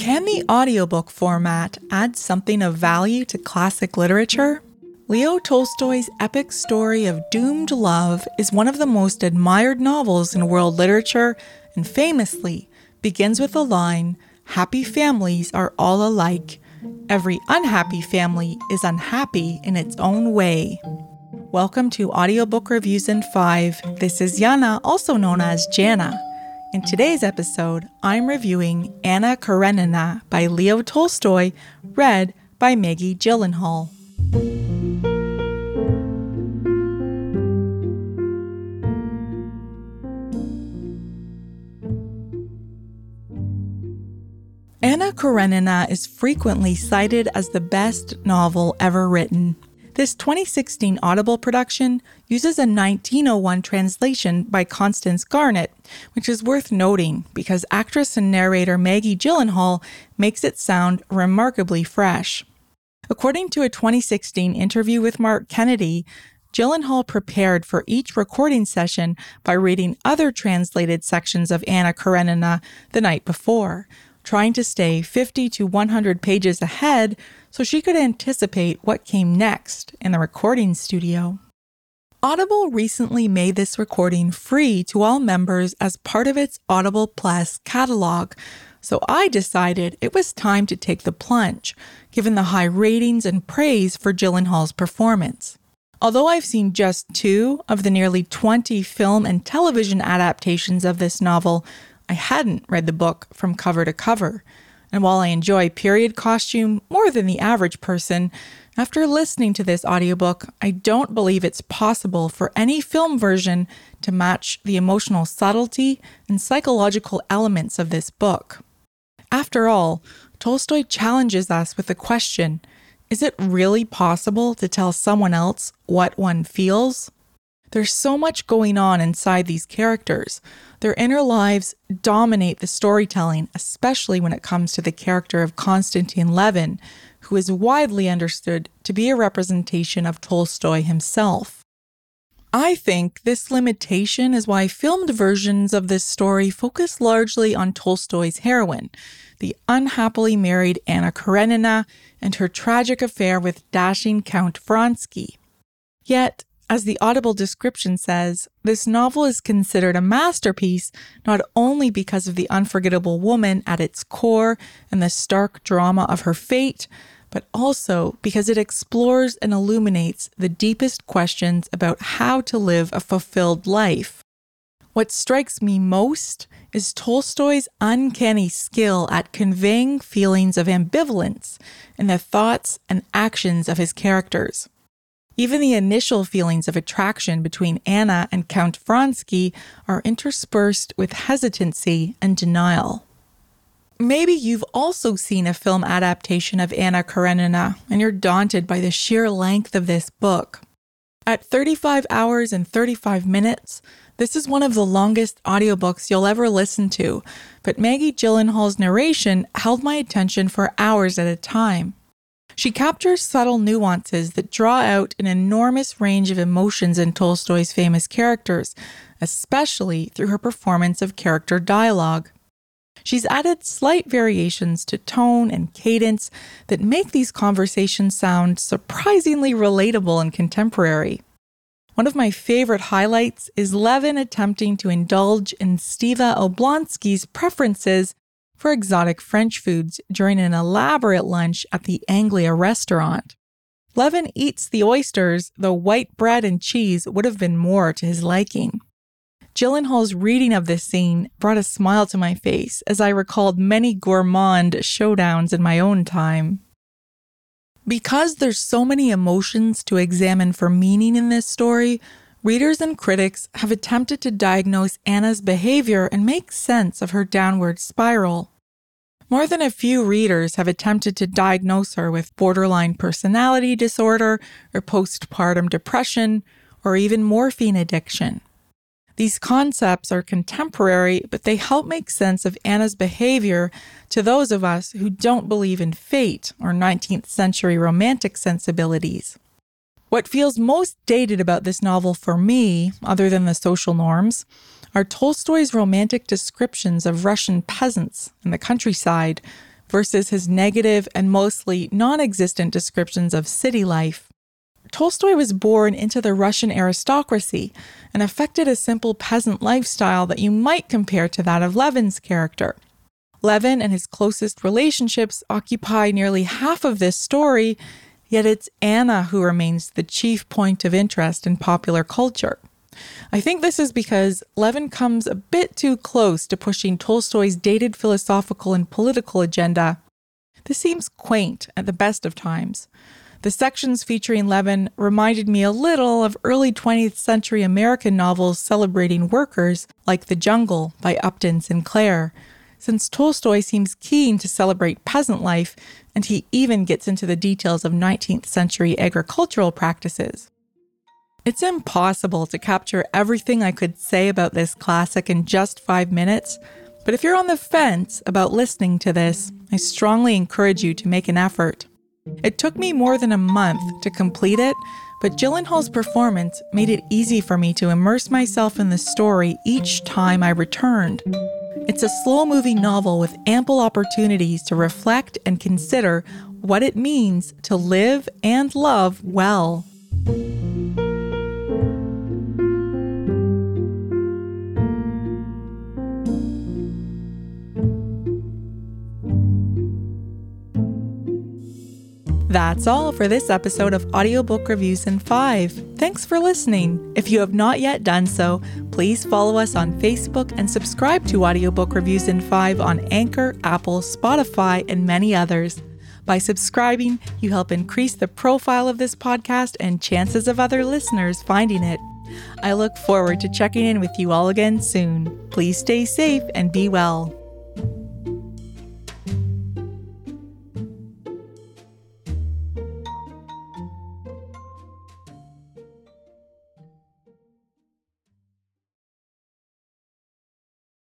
Can the audiobook format add something of value to classic literature? Leo Tolstoy's epic story of doomed love is one of the most admired novels in world literature and famously begins with the line Happy families are all alike. Every unhappy family is unhappy in its own way. Welcome to Audiobook Reviews in 5. This is Yana, also known as Jana. In today's episode, I'm reviewing Anna Karenina by Leo Tolstoy, read by Maggie Gyllenhaal. Anna Karenina is frequently cited as the best novel ever written. This 2016 Audible production uses a 1901 translation by Constance Garnett, which is worth noting because actress and narrator Maggie Gyllenhaal makes it sound remarkably fresh. According to a 2016 interview with Mark Kennedy, Gyllenhaal prepared for each recording session by reading other translated sections of Anna Karenina the night before, trying to stay 50 to 100 pages ahead so she could anticipate what came next in the recording studio. Audible recently made this recording free to all members as part of its Audible Plus catalog, so I decided it was time to take the plunge, given the high ratings and praise for Gyllenhaal's performance. Although I've seen just two of the nearly 20 film and television adaptations of this novel, I hadn't read the book from cover to cover. And while I enjoy period costume more than the average person, after listening to this audiobook, I don't believe it's possible for any film version to match the emotional subtlety and psychological elements of this book. After all, Tolstoy challenges us with the question is it really possible to tell someone else what one feels? There's so much going on inside these characters. Their inner lives dominate the storytelling, especially when it comes to the character of Konstantin Levin, who is widely understood to be a representation of Tolstoy himself. I think this limitation is why filmed versions of this story focus largely on Tolstoy's heroine, the unhappily married Anna Karenina, and her tragic affair with dashing Count Vronsky. Yet, as the Audible description says, this novel is considered a masterpiece not only because of the unforgettable woman at its core and the stark drama of her fate, but also because it explores and illuminates the deepest questions about how to live a fulfilled life. What strikes me most is Tolstoy's uncanny skill at conveying feelings of ambivalence in the thoughts and actions of his characters. Even the initial feelings of attraction between Anna and Count Vronsky are interspersed with hesitancy and denial. Maybe you've also seen a film adaptation of Anna Karenina and you're daunted by the sheer length of this book. At 35 hours and 35 minutes, this is one of the longest audiobooks you'll ever listen to, but Maggie Gyllenhaal's narration held my attention for hours at a time. She captures subtle nuances that draw out an enormous range of emotions in Tolstoy's famous characters, especially through her performance of character dialogue. She's added slight variations to tone and cadence that make these conversations sound surprisingly relatable and contemporary. One of my favorite highlights is Levin attempting to indulge in Stiva Oblonsky's preferences for exotic French foods during an elaborate lunch at the Anglia restaurant. Levin eats the oysters, though white bread and cheese would have been more to his liking. Gyllenhaal's reading of this scene brought a smile to my face as I recalled many gourmand showdowns in my own time. Because there's so many emotions to examine for meaning in this story, readers and critics have attempted to diagnose Anna's behavior and make sense of her downward spiral. More than a few readers have attempted to diagnose her with borderline personality disorder or postpartum depression or even morphine addiction. These concepts are contemporary, but they help make sense of Anna's behavior to those of us who don't believe in fate or 19th century romantic sensibilities. What feels most dated about this novel for me, other than the social norms, are Tolstoy's romantic descriptions of Russian peasants in the countryside, versus his negative and mostly non existent descriptions of city life. Tolstoy was born into the Russian aristocracy and affected a simple peasant lifestyle that you might compare to that of Levin's character. Levin and his closest relationships occupy nearly half of this story, yet it's Anna who remains the chief point of interest in popular culture. I think this is because Levin comes a bit too close to pushing Tolstoy's dated philosophical and political agenda. This seems quaint at the best of times. The sections featuring Levin reminded me a little of early 20th century American novels celebrating workers, like The Jungle by Upton Sinclair, since Tolstoy seems keen to celebrate peasant life and he even gets into the details of 19th century agricultural practices. It's impossible to capture everything I could say about this classic in just five minutes, but if you're on the fence about listening to this, I strongly encourage you to make an effort. It took me more than a month to complete it, but Gyllenhaal's performance made it easy for me to immerse myself in the story each time I returned. It's a slow moving novel with ample opportunities to reflect and consider what it means to live and love well. That's all for this episode of Audiobook Reviews in 5. Thanks for listening. If you have not yet done so, please follow us on Facebook and subscribe to Audiobook Reviews in 5 on Anchor, Apple, Spotify, and many others. By subscribing, you help increase the profile of this podcast and chances of other listeners finding it. I look forward to checking in with you all again soon. Please stay safe and be well.